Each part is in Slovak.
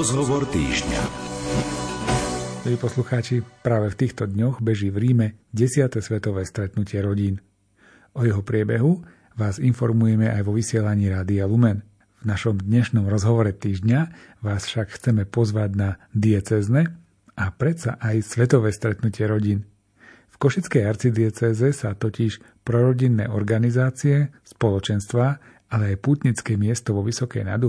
Rozhovor týždňa. Milí poslucháči, práve v týchto dňoch beží v Ríme 10. svetové stretnutie rodín. O jeho priebehu vás informujeme aj vo vysielaní Rádia Lumen. V našom dnešnom rozhovore týždňa vás však chceme pozvať na diecezne a predsa aj svetové stretnutie rodín. V Košickej arcidieceze sa totiž prorodinné organizácie, spoločenstva, ale aj pútnické miesto vo Vysokej nad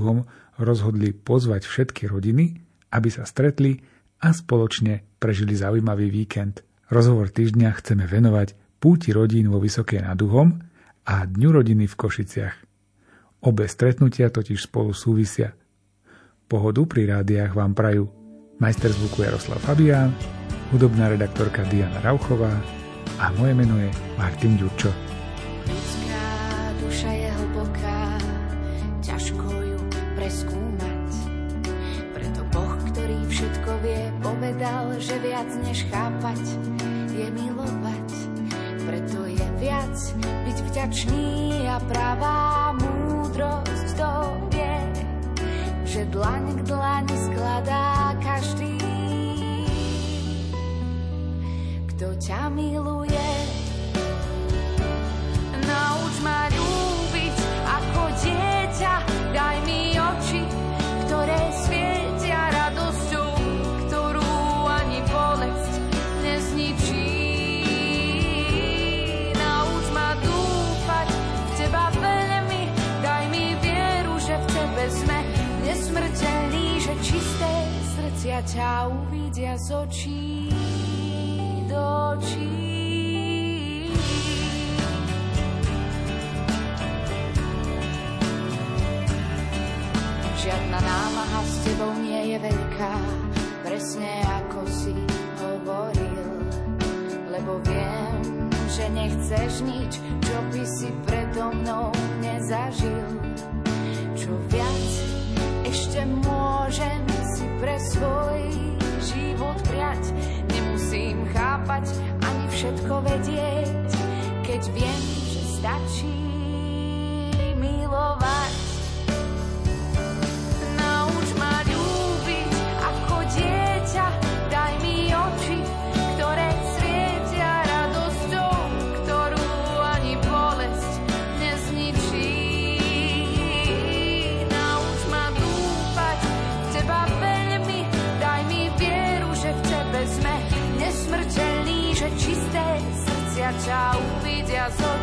rozhodli pozvať všetky rodiny, aby sa stretli a spoločne prežili zaujímavý víkend. Rozhovor týždňa chceme venovať púti rodín vo Vysokej nad Uhom a Dňu rodiny v Košiciach. Obe stretnutia totiž spolu súvisia. Pohodu pri rádiách vám prajú majster zvuku Jaroslav Fabián, hudobná redaktorka Diana Rauchová a moje meno je Martin Ďurčo. A pravá múdrosť to vie, že dlaň k dlani skladá každý. Kto ťa miluje, srdcia ťa uvidia z očí do očí. Žiadna námaha s tebou nie je veľká, presne ako si hovoril, lebo viem, že nechceš nič, čo by si predo mnou nezažil. Čo viac ešte môžem pre svoj život priať. Nemusím chápať ani všetko vedieť, keď viem, že stačí uvidia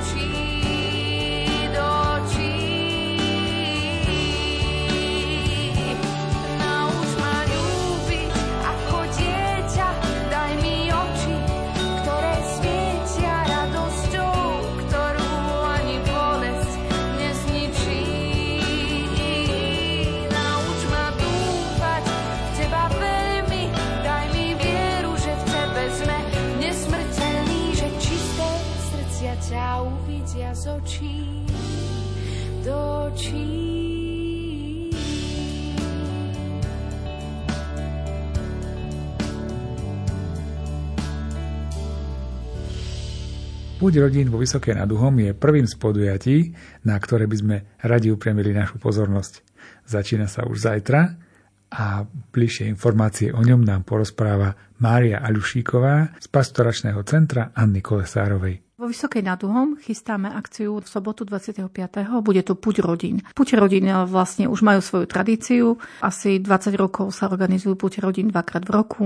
Púť rodín vo Vysokej nad Uhom je prvým z podujatí, na ktoré by sme radi upriamili našu pozornosť. Začína sa už zajtra a bližšie informácie o ňom nám porozpráva Mária Aľušíková z pastoračného centra Anny Kolesárovej. Vo Vysokej nad Uhom chystáme akciu v sobotu 25. Bude to Puť rodín. Puť rodín vlastne už majú svoju tradíciu. Asi 20 rokov sa organizujú Puť rodín dvakrát v roku.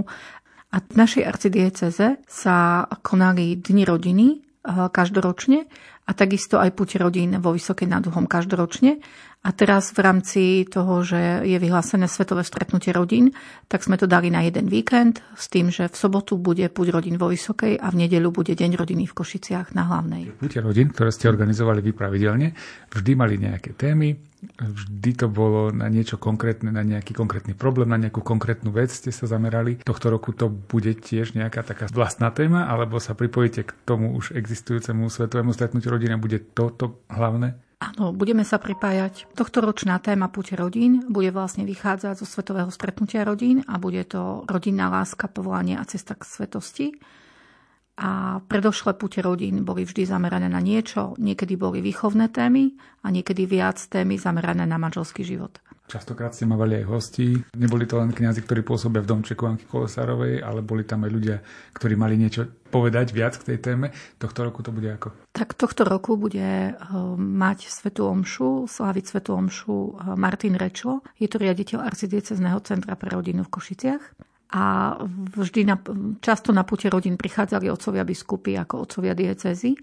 A v našej arcidieceze sa konali Dni rodiny Eh, každoročne a takisto aj puť rodín vo Vysokej nad Uhom každoročne. A teraz v rámci toho, že je vyhlásené svetové stretnutie rodín, tak sme to dali na jeden víkend s tým, že v sobotu bude Puť rodín vo Vysokej a v nedeľu bude Deň rodiny v Košiciach na hlavnej. Puť rodín, ktoré ste organizovali vy pravidelne, vždy mali nejaké témy, vždy to bolo na niečo konkrétne, na nejaký konkrétny problém, na nejakú konkrétnu vec ste sa zamerali. Tohto roku to bude tiež nejaká taká vlastná téma, alebo sa pripojíte k tomu už existujúcemu svetovému stretnutiu rodiny a bude toto hlavné? Áno, budeme sa pripájať. Tohtoročná téma Pute rodín bude vlastne vychádzať zo Svetového stretnutia rodín a bude to rodinná láska, povolanie a cesta k svetosti. A predošlé pute rodín boli vždy zamerané na niečo, niekedy boli výchovné témy a niekedy viac témy zamerané na manželský život. Častokrát ste mali aj hosti. Neboli to len kňazi, ktorí pôsobia v domčeku Anky Kolesárovej, ale boli tam aj ľudia, ktorí mali niečo povedať viac k tej téme. Tohto roku to bude ako? Tak tohto roku bude eh, mať Svetu Omšu, sláviť Svetu Omšu eh, Martin Rečo. Je to riaditeľ arcidiecezného centra pre rodinu v Košiciach. A vždy na, často na pute rodín prichádzali otcovia biskupy ako otcovia diecezy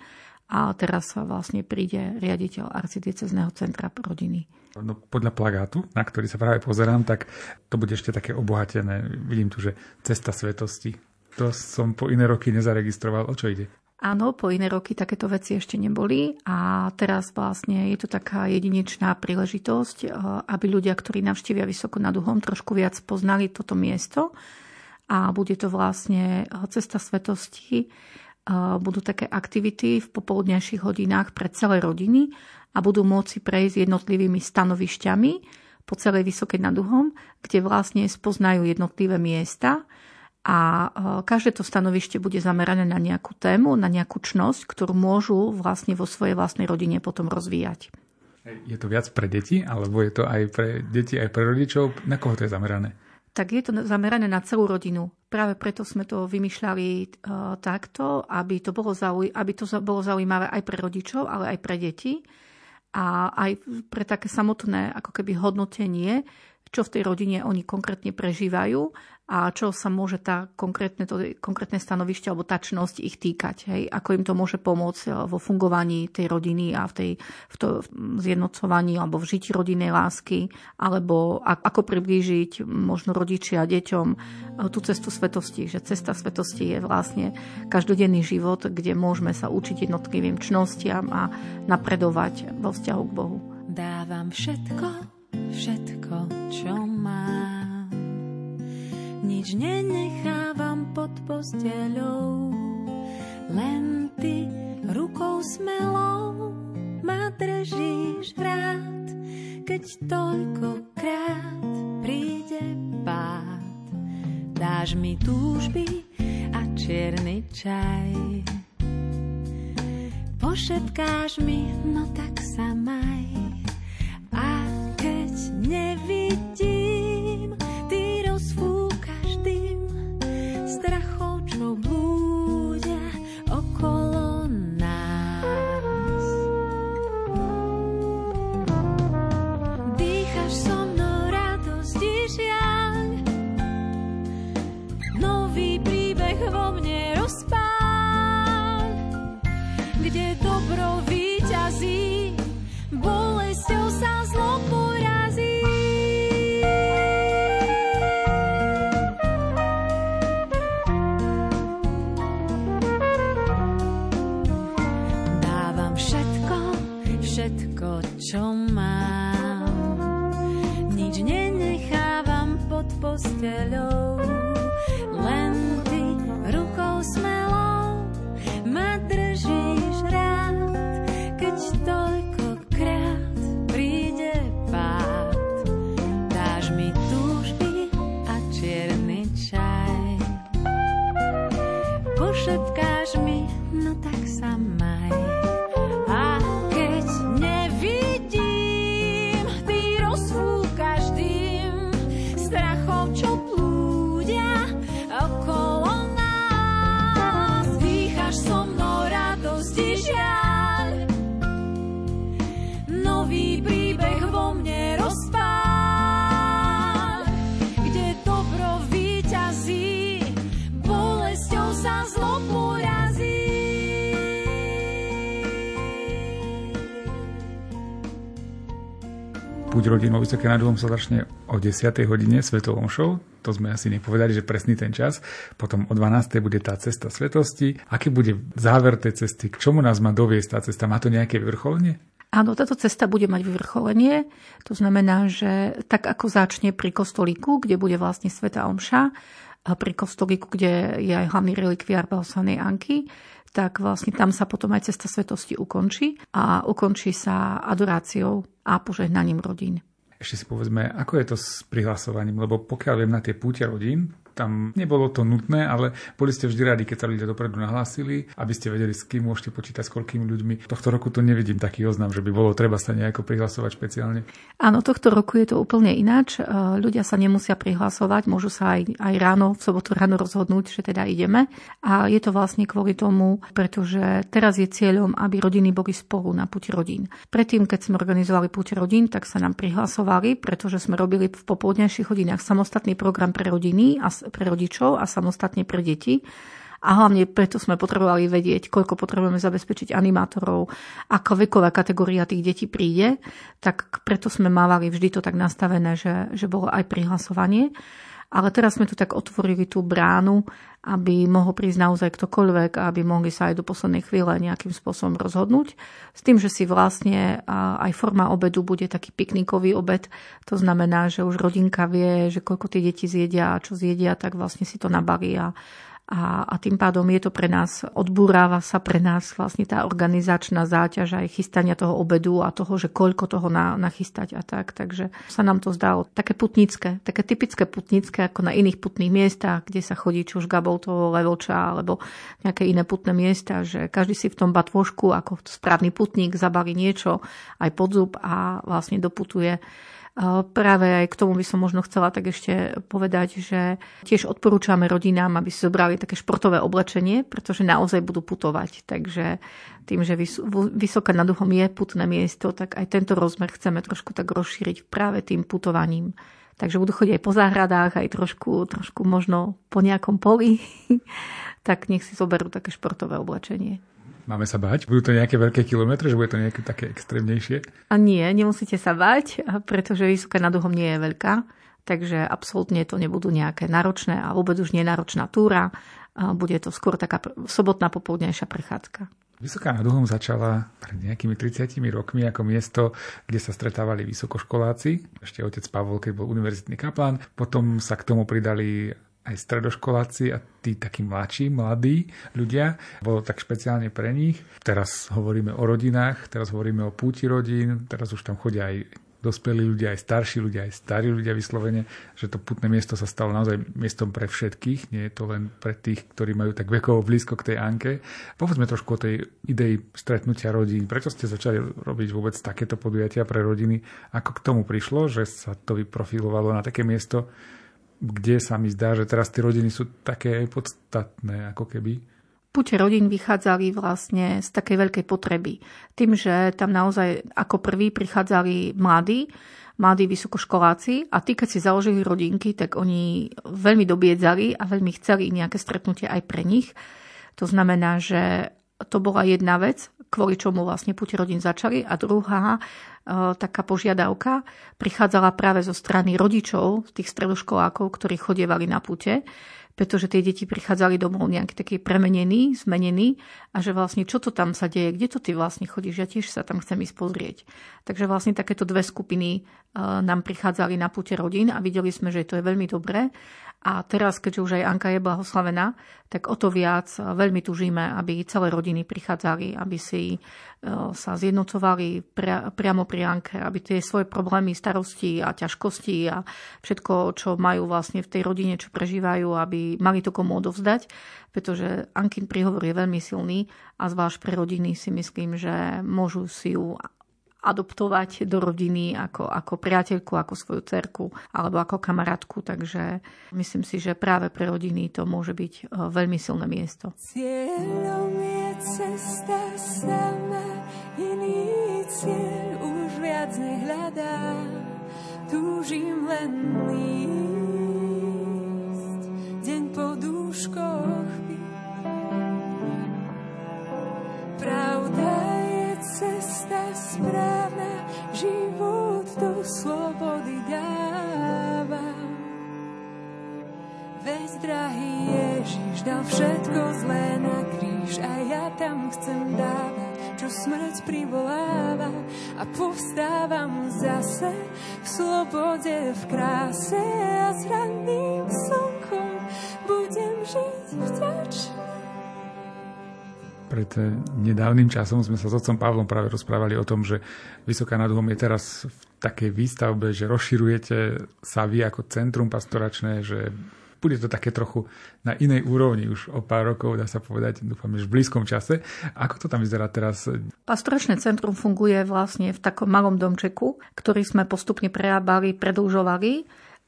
a teraz vlastne príde riaditeľ arcidiecezného centra rodiny. No, podľa plagátu, na ktorý sa práve pozerám, tak to bude ešte také obohatené. Vidím tu, že cesta svetosti. To som po iné roky nezaregistroval. O čo ide? Áno, po iné roky takéto veci ešte neboli a teraz vlastne je to taká jedinečná príležitosť, eh, aby ľudia, ktorí navštívia Vysoko nad Uhom, trošku viac poznali toto miesto a bude to vlastne eh, cesta svetosti budú také aktivity v popoludnejších hodinách pre celé rodiny a budú môcť prejsť jednotlivými stanovišťami po celej Vysokej nad Uhom, kde vlastne spoznajú jednotlivé miesta a každé to stanovište bude zamerané na nejakú tému, na nejakú čnosť, ktorú môžu vlastne vo svojej vlastnej rodine potom rozvíjať. Je to viac pre deti, alebo je to aj pre deti, aj pre rodičov? Na koho to je zamerané? tak je to zamerané na celú rodinu. Práve preto sme to vymýšľali uh, takto, aby to, bolo zauj- aby to bolo zaujímavé aj pre rodičov, ale aj pre deti a aj pre také samotné ako keby hodnotenie, čo v tej rodine oni konkrétne prežívajú a čo sa môže tá konkrétne, to, konkrétne stanovište alebo tá čnosť ich týkať. Hej? Ako im to môže pomôcť eh, vo fungovaní tej rodiny a v, tej, v to v zjednocovaní alebo v žití rodinnej lásky, alebo ako priblížiť možno rodičia deťom eh, tú cestu svetosti. Že cesta svetosti je vlastne každodenný život, kde môžeme sa učiť jednotlivým čnostiam a napredovať vo vzťahu k Bohu. Dávam všetko, všetko, čo mám nič nenechávam pod posteľou, len ty rukou smelou ma držíš rád, keď toľkokrát príde pád. Dáš mi túžby a čierny čaj. Pošetkáš mi, no tak sa maj. A keď nevidím, Púť rodín vo Vysoké nad sa začne o 10. hodine svetovom show. To sme asi nepovedali, že presný ten čas. Potom o 12. bude tá cesta svetosti. Aký bude záver tej cesty? K čomu nás má doviesť tá cesta? Má to nejaké vyvrcholenie? Áno, táto cesta bude mať vyvrcholenie. To znamená, že tak ako začne pri kostolíku, kde bude vlastne Sveta Omša, pri kostolíku, kde je aj hlavný relikviár Belsanej Anky, tak vlastne tam sa potom aj cesta svetosti ukončí a ukončí sa adoráciou a požehnaním rodín. Ešte si povedzme, ako je to s prihlasovaním, lebo pokiaľ viem na tie púte rodín, tam nebolo to nutné, ale boli ste vždy radi, keď sa ľudia dopredu nahlásili, aby ste vedeli, s kým môžete počítať, s koľkými ľuďmi. Tohto roku to nevidím taký oznam, že by bolo treba sa nejako prihlasovať špeciálne. Áno, tohto roku je to úplne ináč. E, ľudia sa nemusia prihlasovať, môžu sa aj, aj ráno, v sobotu ráno rozhodnúť, že teda ideme. A je to vlastne kvôli tomu, pretože teraz je cieľom, aby rodiny boli spolu na puti rodín. Predtým, keď sme organizovali puť rodín, tak sa nám prihlasovali, pretože sme robili v popoludnejších hodinách samostatný program pre rodiny a pre rodičov a samostatne pre deti. A hlavne preto sme potrebovali vedieť, koľko potrebujeme zabezpečiť animátorov, ako veková kategória tých detí príde. Tak preto sme mávali vždy to tak nastavené, že, že bolo aj prihlasovanie. Ale teraz sme tu tak otvorili tú bránu, aby mohol prísť naozaj ktokoľvek a aby mohli sa aj do poslednej chvíle nejakým spôsobom rozhodnúť. S tým, že si vlastne aj forma obedu bude taký piknikový obed. To znamená, že už rodinka vie, že koľko tie deti zjedia a čo zjedia, tak vlastne si to nabaví a a, a tým pádom je to pre nás, odbúráva sa pre nás vlastne tá organizačná záťaž aj chystania toho obedu a toho, že koľko toho na, nachystať a tak. Takže sa nám to zdalo také putnické, také typické putnické ako na iných putných miestach, kde sa chodí či už Gaboltovo, Levoča alebo nejaké iné putné miesta, že každý si v tom batvošku ako správny putník zabali niečo aj pod zub a vlastne doputuje Práve aj k tomu by som možno chcela tak ešte povedať, že tiež odporúčame rodinám, aby si zobrali také športové oblečenie, pretože naozaj budú putovať. Takže tým, že Vysoké nad Uhom je putné miesto, tak aj tento rozmer chceme trošku tak rozšíriť práve tým putovaním. Takže budú chodiť aj po záhradách, aj trošku, trošku možno po nejakom poli, tak nech si zoberú také športové oblečenie. Máme sa bať? Budú to nejaké veľké kilometre, že bude to nejaké také extrémnejšie? A nie, nemusíte sa bať, pretože vysoká nad uhom nie je veľká, takže absolútne to nebudú nejaké náročné a vôbec už nie náročná túra. Bude to skôr taká sobotná popoludnejšia prechádzka. Vysoká nad Uhom začala pred nejakými 30 rokmi ako miesto, kde sa stretávali vysokoškoláci. Ešte otec Pavol, keď bol univerzitný kaplan. Potom sa k tomu pridali aj stredoškoláci a tí takí mladší, mladí ľudia. Bolo tak špeciálne pre nich. Teraz hovoríme o rodinách, teraz hovoríme o púti rodín, teraz už tam chodia aj dospelí ľudia, aj starší ľudia, aj starí ľudia vyslovene, že to putné miesto sa stalo naozaj miestom pre všetkých, nie je to len pre tých, ktorí majú tak vekovo blízko k tej Anke. Povedzme trošku o tej idei stretnutia rodín. Prečo ste začali robiť vôbec takéto podujatia pre rodiny? Ako k tomu prišlo, že sa to vyprofilovalo na také miesto, kde sa mi zdá, že teraz tie rodiny sú také podstatné, ako keby. Pute rodín vychádzali vlastne z takej veľkej potreby. Tým, že tam naozaj ako prví prichádzali mladí, mladí vysokoškoláci a tí, keď si založili rodinky, tak oni veľmi dobiedzali a veľmi chceli nejaké stretnutie aj pre nich. To znamená, že to bola jedna vec, kvôli čomu vlastne púte rodín začali. A druhá e, taká požiadavka prichádzala práve zo strany rodičov, tých stredoškolákov, ktorí chodievali na púte, pretože tie deti prichádzali domov nejaký taký premenený, zmenený a že vlastne čo to tam sa deje, kde to ty vlastne chodíš, ja tiež sa tam chcem ísť pozrieť. Takže vlastne takéto dve skupiny e, nám prichádzali na púte rodín a videli sme, že to je veľmi dobré a teraz, keďže už aj Anka je blahoslavená, tak o to viac veľmi tužíme, aby celé rodiny prichádzali, aby si e, sa zjednocovali priamo pri Anke, aby tie svoje problémy, starosti a ťažkosti a všetko, čo majú vlastne v tej rodine, čo prežívajú, aby mali to komu odovzdať, pretože Ankin príhovor je veľmi silný a zvlášť pre rodiny si myslím, že môžu si ju adoptovať do rodiny ako, ako priateľku, ako svoju cerku alebo ako kamarátku. Takže myslím si, že práve pre rodiny to môže byť e, veľmi silné miesto. Cieľom je cesta sama, iný cieľ už viac nehľadá. Túžim len lísť, po dúškoch Pravda cesta správna, život do slobody dáva. Veď drahý Ježiš dal všetko zlé na kríž a ja tam chcem dávať, čo smrť privoláva a povstávam zase v slobode, v kráse a s ranným slnkom budem žiť. Pred eh, nedávnym časom sme sa s otcom Pavlom práve rozprávali o tom, že Vysoká nad je teraz v takej výstavbe, že rozširujete sa vy ako centrum pastoračné, že bude to také trochu na inej úrovni už o pár rokov, dá sa povedať, dúfam, že v blízkom čase. Ako to tam vyzerá teraz? Pastoračné centrum funguje vlastne v takom malom domčeku, ktorý sme postupne prerábali, predlžovali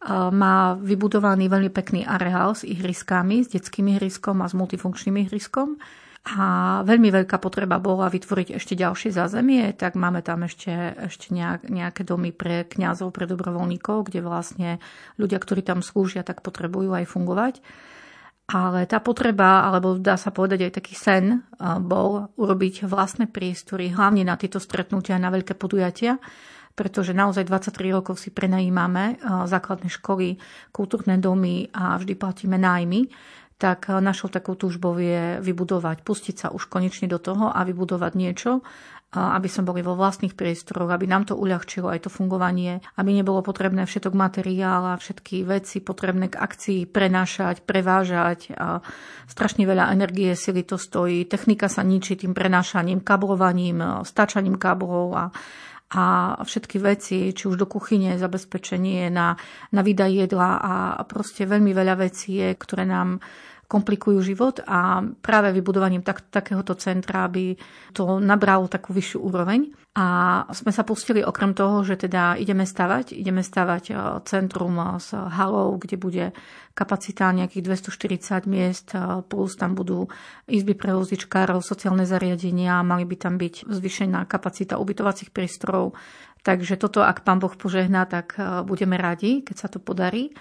má vybudovaný veľmi pekný areál s ihriskami, s detským ihriskom a s multifunkčným ihriskom. A veľmi veľká potreba bola vytvoriť ešte ďalšie zázemie, tak máme tam ešte, ešte nejaké domy pre kňazov, pre dobrovoľníkov, kde vlastne ľudia, ktorí tam slúžia, tak potrebujú aj fungovať. Ale tá potreba, alebo dá sa povedať aj taký sen, bol urobiť vlastné priestory, hlavne na tieto stretnutia, na veľké podujatia, pretože naozaj 23 rokov si prenajímame základné školy, kultúrne domy a vždy platíme nájmy tak našou takou túžbou je vybudovať, pustiť sa už konečne do toho a vybudovať niečo, aby sme boli vo vlastných priestoroch, aby nám to uľahčilo aj to fungovanie, aby nebolo potrebné všetok materiál a všetky veci potrebné k akcii prenášať, prevážať. A strašne veľa energie, sily to stojí. Technika sa ničí tým prenášaním, kablovaním, stáčaním káblov a a všetky veci, či už do kuchyne, zabezpečenie na, na výdaj jedla a proste veľmi veľa vecí je, ktoré nám komplikujú život a práve vybudovaním tak, takéhoto centra by to nabralo takú vyššiu úroveň. A sme sa pustili okrem toho, že teda ideme stavať, ideme stavať e, centrum s halou, kde bude kapacita nejakých 240 miest, e, plus tam budú izby pre vozičkárov, sociálne zariadenia, mali by tam byť zvyšená kapacita ubytovacích priestorov. Takže toto, ak pán Boh požehná, tak e, budeme radi, keď sa to podarí.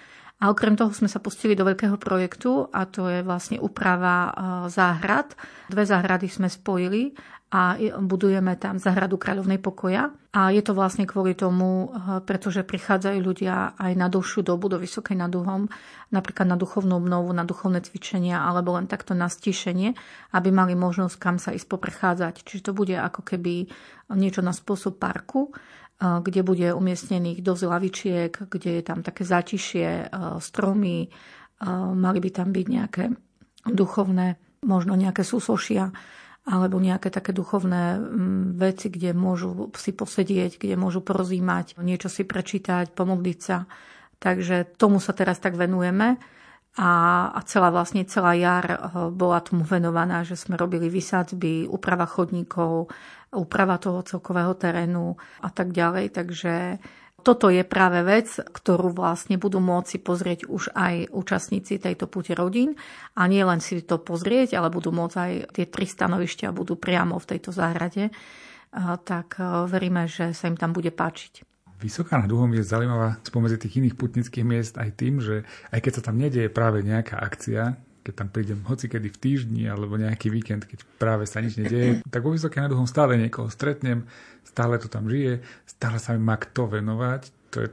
A okrem toho sme sa pustili do veľkého projektu a to je vlastne úprava e, záhrad. Dve záhrady sme spojili a budujeme tam záhradu kráľovnej pokoja. A je to vlastne kvôli tomu, e, pretože prichádzajú ľudia aj na dlhšiu dobu do Vysokej nad Uhom, napríklad na duchovnú obnovu, na duchovné cvičenia alebo len takto na stíšenie, aby mali možnosť kam sa ísť poprechádzať. Čiže to bude ako keby niečo na spôsob parku kde bude umiestnených dosť lavičiek, kde je tam také zátišie, stromy, mali by tam byť nejaké duchovné, možno nejaké súsošia, alebo nejaké také duchovné veci, kde môžu si posedieť, kde môžu porozímať, niečo si prečítať, pomodliť sa. Takže tomu sa teraz tak venujeme. A celá vlastne celá jar bola tomu venovaná, že sme robili vysadzby, úprava chodníkov, úprava toho celkového terénu a tak ďalej. Takže toto je práve vec, ktorú vlastne budú môcť pozrieť už aj účastníci tejto púte rodín a nie len si to pozrieť, ale budú môcť aj tie tri stanovišťa budú priamo v tejto záhrade, tak veríme, že sa im tam bude páčiť. Vysoká nad Uhom je zaujímavá spomedzi tých iných putnických miest aj tým, že aj keď sa tam nedieje práve nejaká akcia, keď tam prídem hocikedy v týždni alebo nejaký víkend, keď práve sa nič nedieje, tak vo Vysoké nad stále niekoho stretnem, stále to tam žije, stále sa mi má kto venovať. To je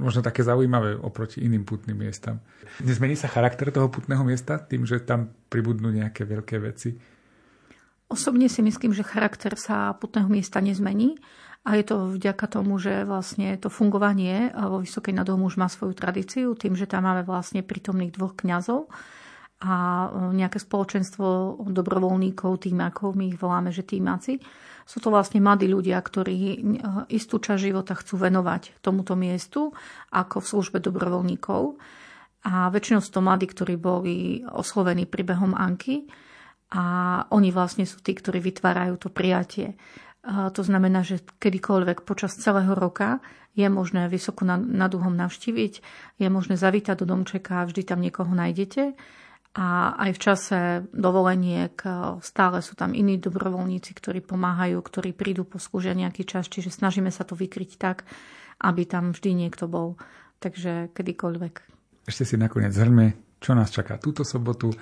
možno také zaujímavé oproti iným putným miestam. Nezmení sa charakter toho putného miesta tým, že tam pribudnú nejaké veľké veci? Osobne si myslím, že charakter sa putného miesta nezmení a je to vďaka tomu, že vlastne to fungovanie vo Vysokej nad už má svoju tradíciu, tým, že tam máme vlastne prítomných dvoch kňazov, a e, nejaké spoločenstvo dobrovoľníkov, týmakov, my ich voláme, že týmaci. Sú to vlastne mladí ľudia, ktorí e, istú časť života chcú venovať tomuto miestu ako v službe dobrovoľníkov. A väčšinou sú to mladí, ktorí boli oslovení príbehom Anky a oni vlastne sú tí, ktorí vytvárajú to prijatie. A to znamená, že kedykoľvek počas celého roka je možné vysoko nad uhom navštíviť, je možné zavítať do domčeka vždy tam niekoho nájdete a aj v čase dovoleniek e, stále sú tam iní dobrovoľníci, ktorí pomáhajú, ktorí prídu poslúžia nejaký čas, čiže snažíme sa to vykryť tak, aby tam vždy niekto bol. Takže kedykoľvek. Ešte si nakoniec zhrňme, čo nás čaká túto sobotu,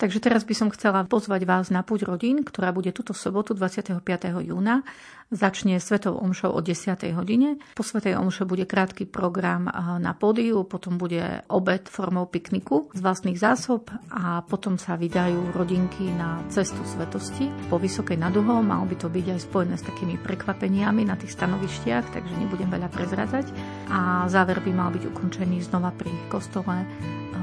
Takže teraz by som chcela pozvať vás na Púť rodín, ktorá bude túto sobotu 25. júna. Začne Svetou omšou o 10. hodine. Po Svetej omše bude krátky program na pódiu, potom bude obed formou pikniku z vlastných zásob a potom sa vydajú rodinky na cestu svetosti po Vysokej naduho. Malo by to byť aj spojené s takými prekvapeniami na tých stanovištiach, takže nebudem veľa prezradzať. A záver by mal byť ukončený znova pri kostole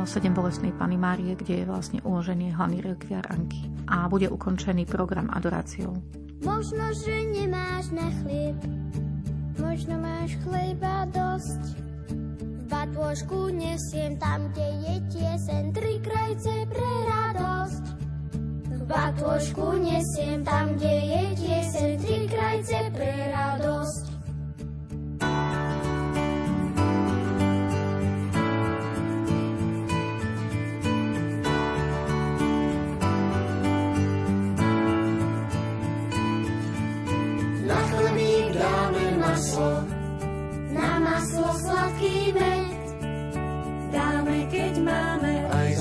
sedem bolestnej Pany Márie, kde je vlastne uložený hlavný rekviár Anky. A bude ukončený program adoráciou. Možno, že nemáš na chlieb, možno máš chleba dosť. V batôžku nesiem tam, kde je tiesen, tri krajce pre radosť. V batôžku nesiem tam, kde je tiesen, tri krajce pre radosť.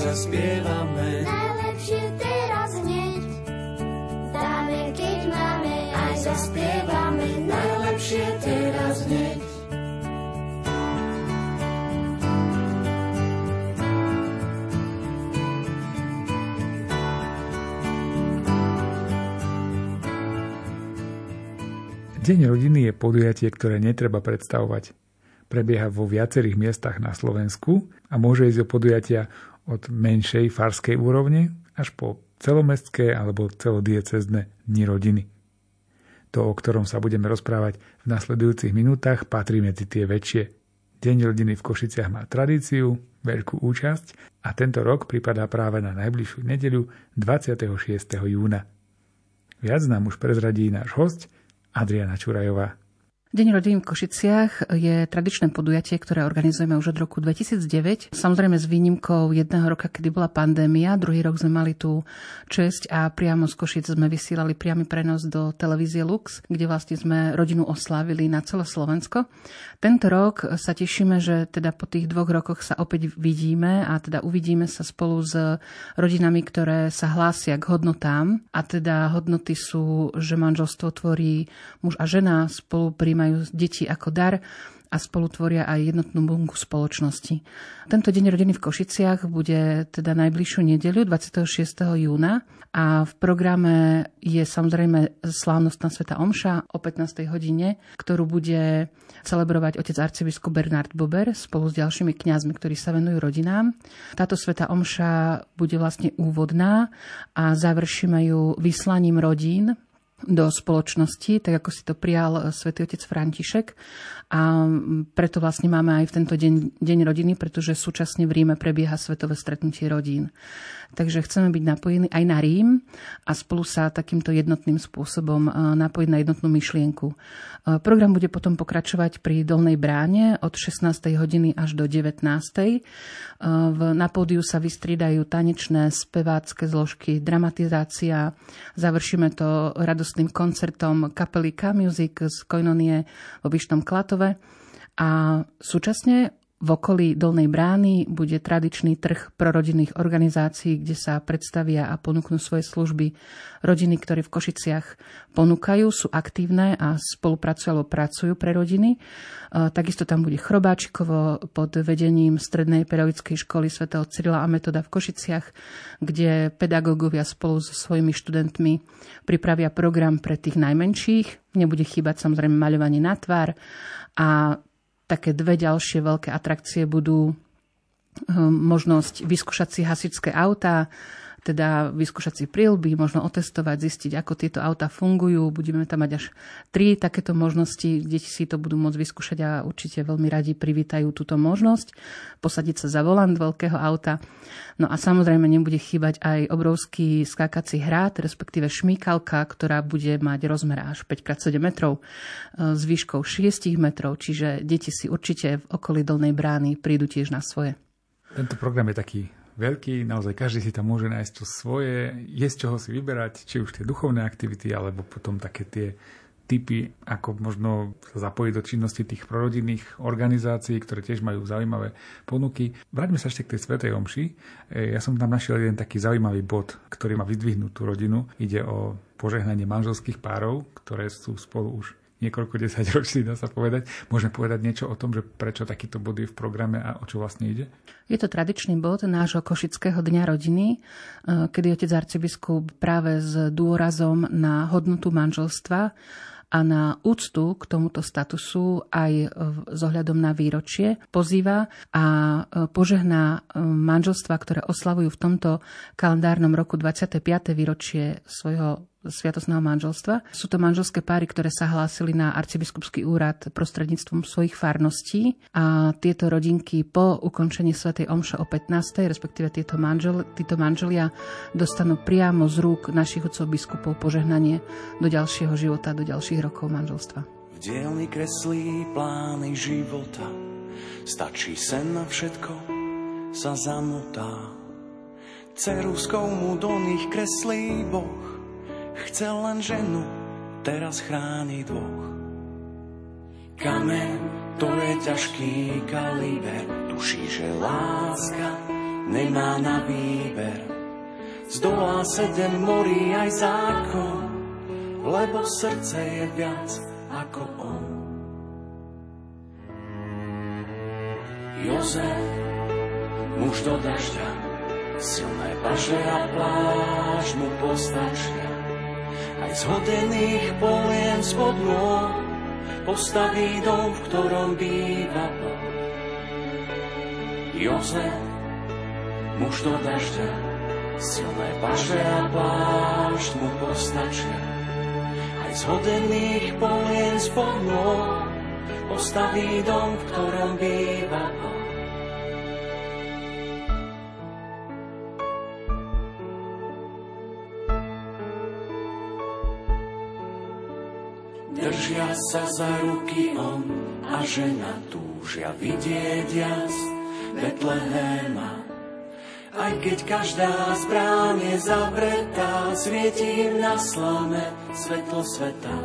Zaspievame. Najlepšie teraz hneď. Dáme, keď máme, aj zaspievame. Najlepšie teraz hneď. Deň rodiny je podujatie, ktoré netreba predstavovať. Prebieha vo viacerých miestach na Slovensku a môže ísť o podujatia od menšej farskej úrovne až po celomestské alebo celodiecezne dni rodiny. To, o ktorom sa budeme rozprávať v nasledujúcich minútach, patrí medzi tie väčšie. Deň rodiny v Košiciach má tradíciu, veľkú účasť a tento rok pripadá práve na najbližšiu nedeľu 26. júna. Viac nám už prezradí náš host Adriana Čurajová. Deň rodín v Košiciach je tradičné podujatie, ktoré organizujeme už od roku 2009. Samozrejme s výnimkou jedného roka, kedy bola pandémia. Druhý rok sme mali tú česť a priamo z Košic sme vysielali priamy prenos do televízie Lux, kde vlastne sme rodinu oslávili na celé Slovensko. Tento rok sa tešíme, že teda po tých dvoch rokoch sa opäť vidíme a teda uvidíme sa spolu s rodinami, ktoré sa hlásia k hodnotám. A teda hodnoty sú, že manželstvo tvorí muž a žena spolu pri majú deti ako dar a spolu tvoria aj jednotnú bunku spoločnosti. Tento deň rodiny v Košiciach bude teda najbližšiu nedeľu 26. júna a v programe je samozrejme slávnostná Sveta Omša o 15. hodine, ktorú bude celebrovať otec arcibiskup Bernard Bober spolu s ďalšími kňazmi, ktorí sa venujú rodinám. Táto Sveta Omša bude vlastne úvodná a završíme ju vyslaním rodín do spoločnosti, tak ako si to prijal eh, svätý otec František. A mm, preto vlastne máme aj v tento deň, deň rodiny, pretože súčasne v Ríme prebieha svetové stretnutie rodín. Takže chceme byť napojení aj na Rím a spolu sa takýmto jednotným spôsobom e, napojiť na jednotnú myšlienku. E, program bude potom pokračovať pri Dolnej bráne od 16. hodiny až do 19. E, na pódiu sa vystriedajú tanečné, spevácké zložky, dramatizácia. Završíme to radostným koncertom kapely K-Music z Koinonie v Obyšnom Klatove. A súčasne v okolí Dolnej brány bude tradičný trh prorodinných organizácií, kde sa predstavia a ponúknú svoje služby rodiny, ktoré v Košiciach ponúkajú, sú aktívne a spolupracujú alebo pracujú pre rodiny. E, takisto tam bude Chrobáčikovo pod vedením Strednej pedagogickej školy svätého Cyrila a Metoda v Košiciach, kde pedagógovia spolu so svojimi študentmi pripravia program pre tých najmenších. Nebude chýbať samozrejme maľovanie na tvár a také dve ďalšie veľké atrakcie budú hm, možnosť vyskúšať si hasičské autá, teda vyskúšať si prílby, možno otestovať, zistiť, ako tieto auta fungujú. Budeme tam mať až tri takéto možnosti. Deti si to budú môcť vyskúšať a určite veľmi radi privítajú túto možnosť. Posadiť sa za volant veľkého auta. No a samozrejme nebude chýbať aj obrovský skákací hrad, respektíve šmíkalka, ktorá bude mať rozmer až 5x7 metrov e, s výškou 6 metrov, čiže deti si určite v okolí Dolnej brány prídu tiež na svoje. Tento program je taký veľký, naozaj každý si tam môže nájsť to svoje, je z čoho si vyberať, či už tie duchovné aktivity, alebo potom také tie typy, ako možno zapojiť do činnosti tých prorodinných organizácií, ktoré tiež majú zaujímavé ponuky. Vráťme sa ešte k tej Svetej Omši. E, ja som tam našiel jeden taký zaujímavý bod, ktorý má vyzdvihnúť tú rodinu. Ide o požehnanie manželských párov, ktoré sú spolu už niekoľko desaťročí, dá sa povedať. Môžeme povedať niečo o tom, že prečo takýto bod je v programe a o čo vlastne ide? Je to tradičný bod nášho Košického dňa rodiny, e, kedy otec arcibiskup práve s dôrazom na hodnotu manželstva a na úctu k tomuto statusu aj s ohľadom na výročie pozýva a e, požehná e, manželstva, ktoré oslavujú v tomto kalendárnom roku 25. výročie svojho sviatosného manželstva. Sú to manželské páry, ktoré sa hlásili na arcibiskupský úrad prostredníctvom svojich farností a tieto rodinky po ukončení svätej omše o 15. respektíve tieto, manžel, títo manželia dostanú priamo z rúk našich otcov biskupov požehnanie do ďalšieho života, do ďalších rokov manželstva. V dielni kreslí plány života, stačí sen na všetko, sa zamotá. Ceruskou mu do nich kreslí Boh, Chcel len ženu, teraz chráni dvoch. Kamen, to je ťažký kaliber, tuší, že láska nemá na výber. Zdolá sedem morí aj zákon, lebo srdce je viac ako on. Jozef, muž do dažďa, silné paže a pláž mu postačia. Aj z hodených polien spod nôh postaví dom, v ktorom býva Boh. Jozef, muž do dažďa, silné paže a plášť mu postačia. Aj z hodených polien spod nôh postaví dom, v ktorom býva Boh. Sa za ruky on a žena túžia vidieť jas Betlehema. Aj keď každá z brán je zavretá, svieti im na slame svetlo sveta.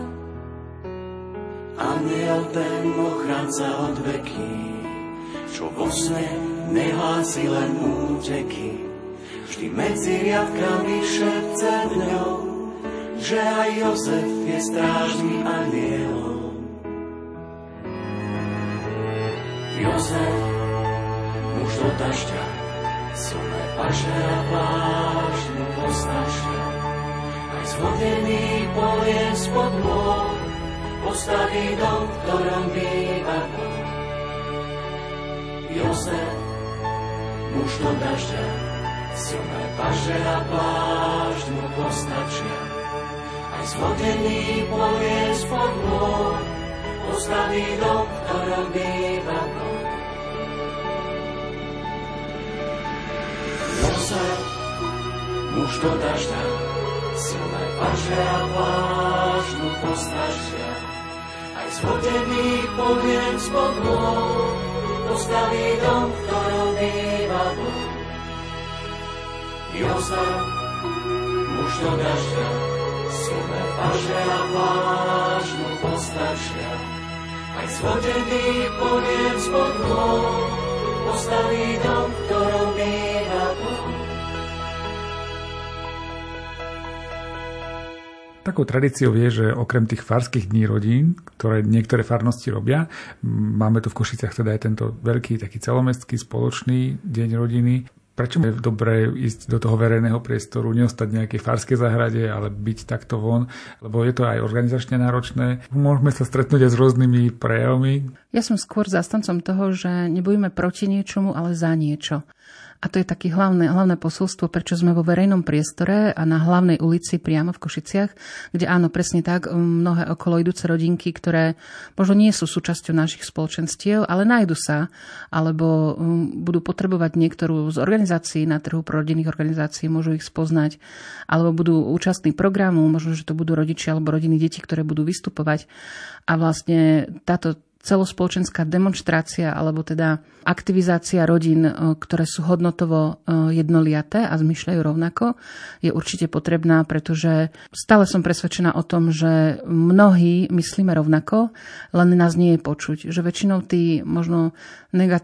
Aniel ten ochranca od veky, čo vo sne nehlási len úteky, vždy medzi riadkami šepce dňou že aj Jozef je strážný anielom. Jozef, muž do dažďa, silné paže a pláž mu postačia. Aj zhodený polien spod môj, postaví dom, v ktorom býva Boh. Jozef, muž do dažďa, silné paže a pláž mu postačia zhodený povie spod môj, postaví dom, v ktorom býva Boh. Jozef, muž do dažďa, silné paže a pláž mu postačia. Aj zhodený poviem spod môj, postaví dom, ktorom býva Boh. Jozef, muž do dažďa, silné paže a pláž mu postačia. Aj zhodený poviem spod postaví dom, ktorom býva. Takou tradíciou je, že okrem tých farských dní rodín, ktoré niektoré farnosti robia, máme tu v Košiciach teda aj tento veľký taký celomestský spoločný deň rodiny, Prečo je dobré ísť do toho verejného priestoru, neostať v nejakej farskej záhrade, ale byť takto von, lebo je to aj organizačne náročné. Môžeme sa stretnúť aj s rôznymi prejavmi. Ja som skôr zastancom toho, že nebudeme proti niečomu, ale za niečo. A to je také hlavné, hlavné posolstvo, prečo sme vo verejnom priestore a na hlavnej ulici priamo v Košiciach, kde áno, presne tak, um, mnohé okolo idúce rodinky, ktoré možno nie sú súčasťou našich spoločenstiev, ale nájdu sa, alebo um, budú potrebovať niektorú z organizácií na trhu pro rodinných organizácií, môžu ich spoznať, alebo budú účastní programu, možno, že to budú rodičia alebo rodiny detí, ktoré budú vystupovať. A vlastne táto celospoločenská demonstrácia alebo teda aktivizácia rodín, e, ktoré sú hodnotovo e, jednoliaté a zmyšľajú rovnako, je určite potrebná, pretože stále som presvedčená o tom, že mnohí myslíme rovnako, len nás nie je počuť. Že väčšinou tí možno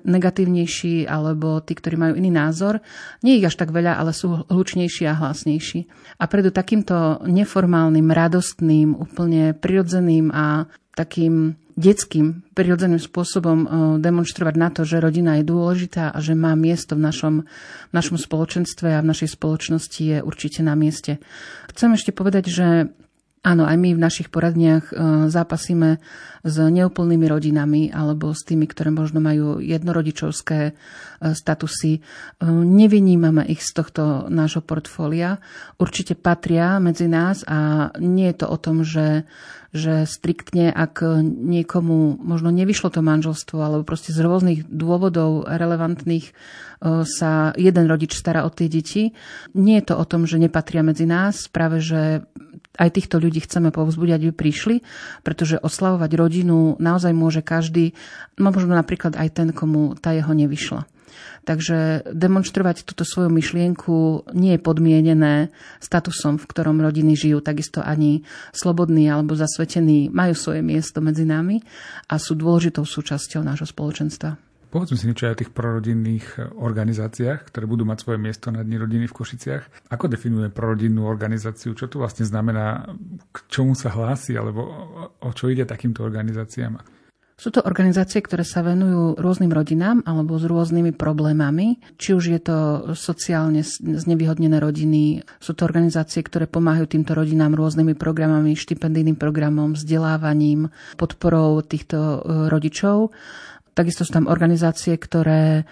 negatívnejší alebo tí, ktorí majú iný názor, nie ich až tak veľa, ale sú hlučnejší a hlasnejší. A preto takýmto neformálnym, radostným, úplne prirodzeným a takým detským, prirodzeným spôsobom e, demonstrovať na to, že rodina je dôležitá a že má miesto v našom, v našom spoločenstve a v našej spoločnosti je určite na mieste. Chcem ešte povedať, že Áno, aj my v našich poradniach e, zápasíme s neúplnými rodinami alebo s tými, ktoré možno majú jednorodičovské e, statusy. E, nevynímame ich z tohto nášho portfólia. Určite patria medzi nás a nie je to o tom, že že striktne, ak niekomu možno nevyšlo to manželstvo, alebo proste z rôznych dôvodov relevantných sa jeden rodič stará o tie deti. Nie je to o tom, že nepatria medzi nás, práve že aj týchto ľudí chceme povzbudiť, aby prišli, pretože oslavovať rodinu naozaj môže každý, možno napríklad aj ten, komu tá jeho nevyšla. Takže demonstrovať túto svoju myšlienku nie je podmienené statusom, v ktorom rodiny žijú. Takisto ani slobodní alebo zasvetení majú svoje miesto medzi nami a sú dôležitou súčasťou nášho spoločenstva. Povedzme si niečo aj o tých prorodinných organizáciách, ktoré budú mať svoje miesto na Dni rodiny v Košiciach. Ako definuje prorodinnú organizáciu? Čo to vlastne znamená? K čomu sa hlási? Alebo o čo ide takýmto organizáciám? Sú to organizácie, ktoré sa venujú rôznym rodinám alebo s rôznymi problémami. Či už je to sociálne znevýhodnené rodiny, sú to organizácie, ktoré pomáhajú týmto rodinám rôznymi programami, štipendijným programom, vzdelávaním, podporou týchto e, rodičov. Takisto sú tam organizácie, ktoré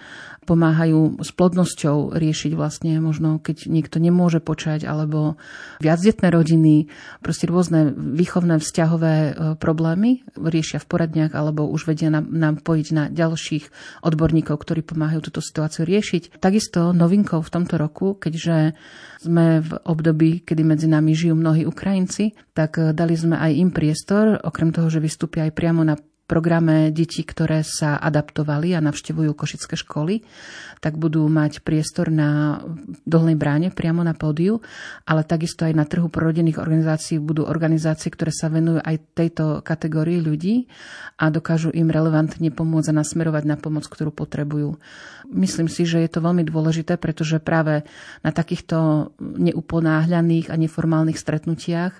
pomáhajú s plodnosťou riešiť vlastne možno, keď niekto nemôže počať, alebo viacdetné rodiny, proste rôzne výchovné vzťahové e, problémy riešia v poradniach, alebo už vedia nám, nám pojiť na ďalších odborníkov, ktorí pomáhajú túto situáciu riešiť. Takisto novinkou v tomto roku, keďže sme v období, kedy medzi nami žijú mnohí Ukrajinci, tak e, dali sme aj im priestor, okrem toho, že vystúpia aj priamo na programe detí, ktoré sa adaptovali a navštevujú košické školy, tak budú mať priestor na dolnej bráne priamo na pódiu, ale takisto aj na trhu prorodinných organizácií budú organizácie, ktoré sa venujú aj tejto kategórii ľudí a dokážu im relevantne pomôcť a nasmerovať na pomoc, ktorú potrebujú. Myslím si, že je to veľmi dôležité, pretože práve na takýchto neuponáhľaných a neformálnych stretnutiach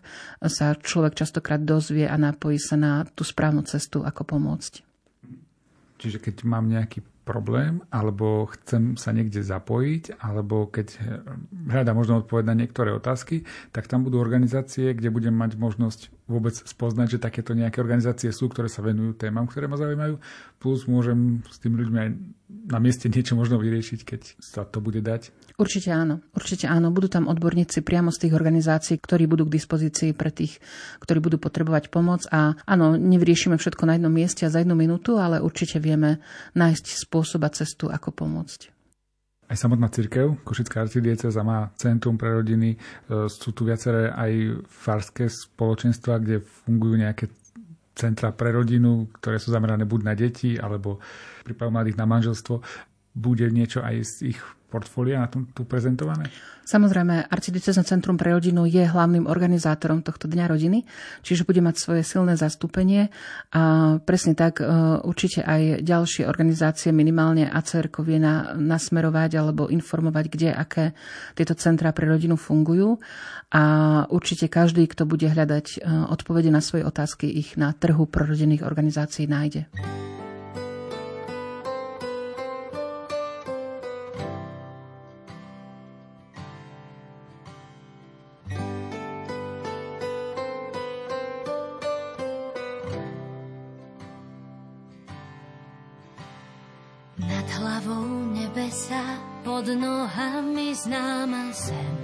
sa človek častokrát dozvie a napojí sa na tú správnu cestu, ako pomôcť. Čiže keď mám nejaký problém, alebo chcem sa niekde zapojiť, alebo keď eh, hľadám možno odpovedať na niektoré otázky, tak tam budú organizácie, kde budem mať možnosť vôbec spoznať, že takéto nejaké organizácie sú, ktoré sa venujú témam, ktoré ma zaujímajú, plus môžem s tým ľuďmi aj na mieste niečo možno vyriešiť, keď sa to bude dať. Určite áno, určite áno. Budú tam odborníci priamo z tých organizácií, ktorí budú k dispozícii pre tých, ktorí budú potrebovať pomoc. A áno, nevyriešime všetko na jednom mieste a za jednu minútu, ale určite vieme nájsť spôsob a cestu, ako pomôcť. Aj samotná církev, Košická arcidieceza má centrum pre rodiny, e, sú tu viaceré aj farské spoločenstva, kde fungujú nejaké centra pre rodinu, ktoré sú zamerané buď na deti, alebo prípadu mladých na manželstvo. Bude niečo aj z ich portfólia na tom tu prezentované? Samozrejme, Arcidiecezne centrum pre rodinu je hlavným organizátorom tohto Dňa rodiny, čiže bude mať svoje silné zastúpenie a presne tak e, určite aj ďalšie organizácie, minimálne ACERKO vie na, nasmerovať alebo informovať, kde aké tieto centra pre rodinu fungujú a určite každý, kto bude hľadať e, odpovede na svoje otázky, ich na trhu prorodinných organizácií nájde. Nohami známa zem.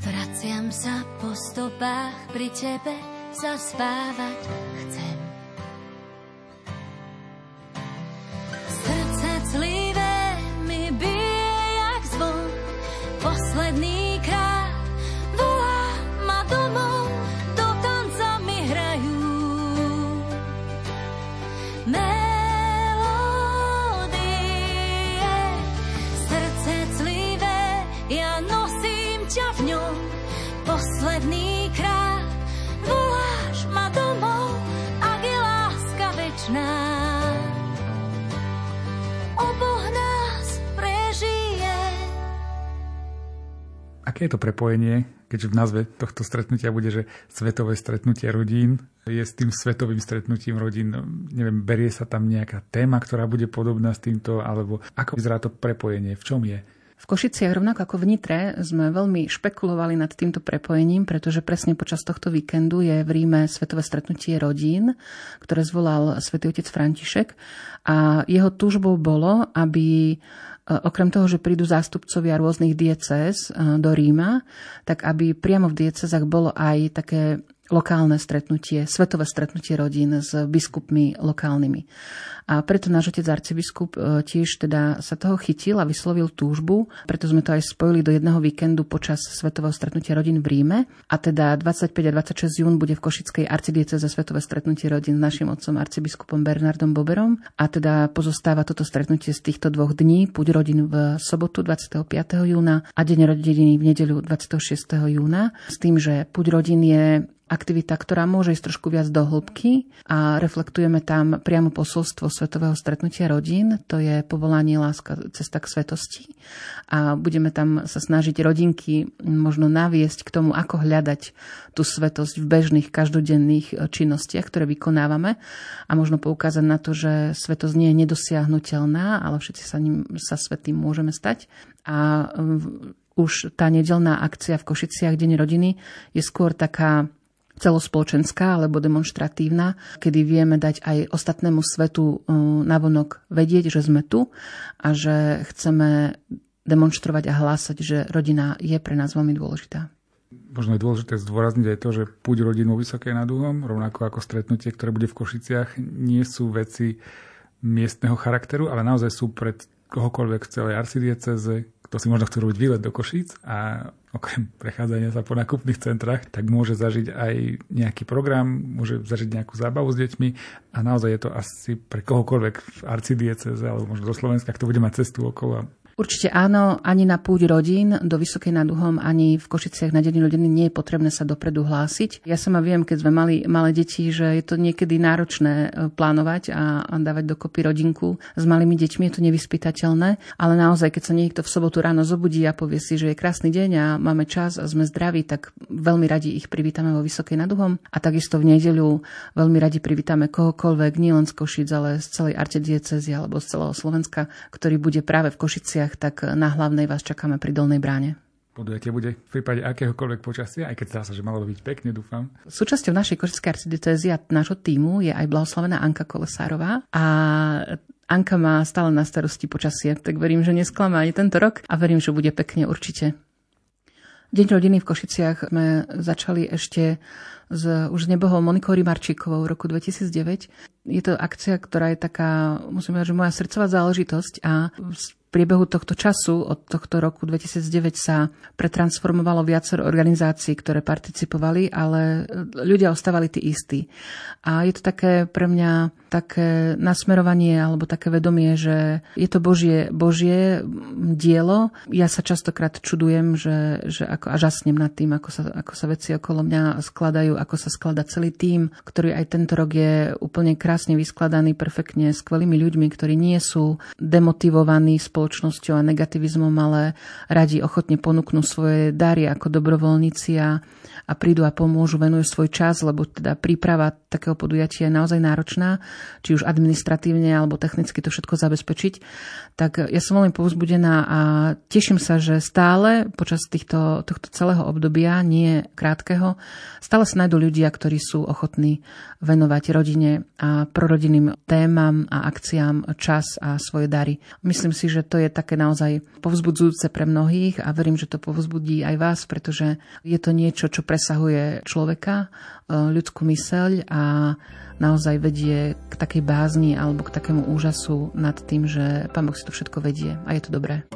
Vraciam sa po stopách, pri tebe zaspávať chcem. Aké je to prepojenie, keďže v názve tohto stretnutia bude, že svetové stretnutie rodín, je s tým svetovým stretnutím rodín, neviem, berie sa tam nejaká téma, ktorá bude podobná s týmto, alebo ako vyzerá to prepojenie, v čom je? V Košiciach, rovnako ako v Nitre, sme veľmi špekulovali nad týmto prepojením, pretože presne počas tohto víkendu je v Ríme Svetové stretnutie rodín, ktoré zvolal svätý otec František. A jeho túžbou bolo, aby okrem toho, že prídu zástupcovia rôznych diecéz e, do Ríma, tak aby priamo v diecezách bolo aj také lokálne stretnutie, svetové stretnutie rodín s biskupmi lokálnymi. A preto náš otec arcibiskup e, tiež teda sa toho chytil a vyslovil túžbu, preto sme to aj spojili do jedného víkendu počas svetového stretnutia rodín v Ríme. A teda 25 a 26 jún bude v Košickej arcidiece za svetové stretnutie rodín s našim otcom arcibiskupom Bernardom Boberom. A teda pozostáva toto stretnutie z týchto dvoch dní, púď rodín v sobotu 25. júna a deň rodiny v nedeľu 26. júna. S tým, že púď rodín je aktivita, ktorá môže ísť trošku viac do hĺbky a reflektujeme tam priamo posolstvo Svetového stretnutia rodín, to je povolanie láska, cesta k svetosti. A budeme tam sa snažiť rodinky možno naviesť k tomu, ako hľadať tú svetosť v bežných každodenných činnostiach, ktoré vykonávame. A možno poukázať na to, že svetosť nie je nedosiahnutelná, ale všetci sa, ním, sa svetým môžeme stať. A už tá nedelná akcia v Košiciach Deň rodiny je skôr taká celospoločenská alebo demonstratívna, kedy vieme dať aj ostatnému svetu e, navonok vedieť, že sme tu a že chceme demonstrovať a hlásať, že rodina je pre nás veľmi dôležitá. Možno je dôležité zdôrazniť aj to, že púť rodinu Vysokej nad Uhom, rovnako ako stretnutie, ktoré bude v Košiciach, nie sú veci miestneho charakteru, ale naozaj sú pred kohokoľvek z celej arcidieceze, kto si možno chce robiť výlet do Košíc a okrem prechádzania sa po nákupných centrách, tak môže zažiť aj nejaký program, môže zažiť nejakú zábavu s deťmi a naozaj je to asi pre kohokoľvek v arcidieceze alebo možno do Slovenska, kto bude mať cestu okolo Určite áno, ani na púť rodín do Vysokej nad Uhom, ani v Košiciach na deň rodiny nie je potrebné sa dopredu hlásiť. Ja sama viem, keď sme mali malé deti, že je to niekedy náročné e, plánovať a, dávať dokopy rodinku s malými deťmi, je to nevyspytateľné, ale naozaj, keď sa niekto v sobotu ráno zobudí a povie si, že je krásny deň a máme čas a sme zdraví, tak veľmi radi ich privítame vo Vysokej nad Uhom. A takisto v nedeľu veľmi radi privítame kohokoľvek, nielen z Košic, ale z celej arcidiecezy alebo z celého Slovenska, ktorý bude práve v Košiciach Košiciach, tak na hlavnej vás čakáme pri Dolnej bráne. Podujatie bude v prípade akéhokoľvek počasia, aj keď zdá sa, že malo byť pekne, dúfam. Súčasťou našej košickej arcidiecezy a nášho týmu je aj blahoslavená Anka Kolesárová a Anka má stále na starosti počasie, tak verím, že nesklame ani tento rok a verím, že bude pekne určite. Deň rodiny v Košiciach sme začali ešte s už nebohou Monikou Rimarčíkovou v roku 2009. Je to akcia, ktorá je taká, musím povedať, že moja srdcová záležitosť a priebehu tohto času, od tohto roku 2009 sa pretransformovalo viacero organizácií, ktoré participovali, ale ľudia ostávali tí istí. A je to také pre mňa také nasmerovanie alebo také vedomie, že je to Božie, Božie dielo. Ja sa častokrát čudujem, že, že ako, a žasnem nad tým, ako sa, ako sa veci okolo mňa skladajú, ako sa sklada celý tým, ktorý aj tento rok je úplne krásne vyskladaný, perfektne, skvelými ľuďmi, ktorí nie sú demotivovaní spoločnosťou a negativizmom, ale radi ochotne ponúknú svoje dary ako dobrovoľníci a, a prídu a pomôžu, venujú svoj čas, lebo teda príprava takého podujatia je naozaj náročná či už administratívne alebo technicky to všetko zabezpečiť. Tak ja som veľmi povzbudená a teším sa, že stále počas týchto, tohto celého obdobia, nie krátkeho, stále sa nájdú ľudia, ktorí sú ochotní venovať rodine a prorodinným témam a akciám čas a svoje dary. Myslím si, že to je také naozaj povzbudzujúce pre mnohých a verím, že to povzbudí aj vás, pretože je to niečo, čo presahuje človeka, ľudskú myseľ a naozaj vedie k takej bázni alebo k takému úžasu nad tým, že Pán Boh si to všetko vedie a je to dobré.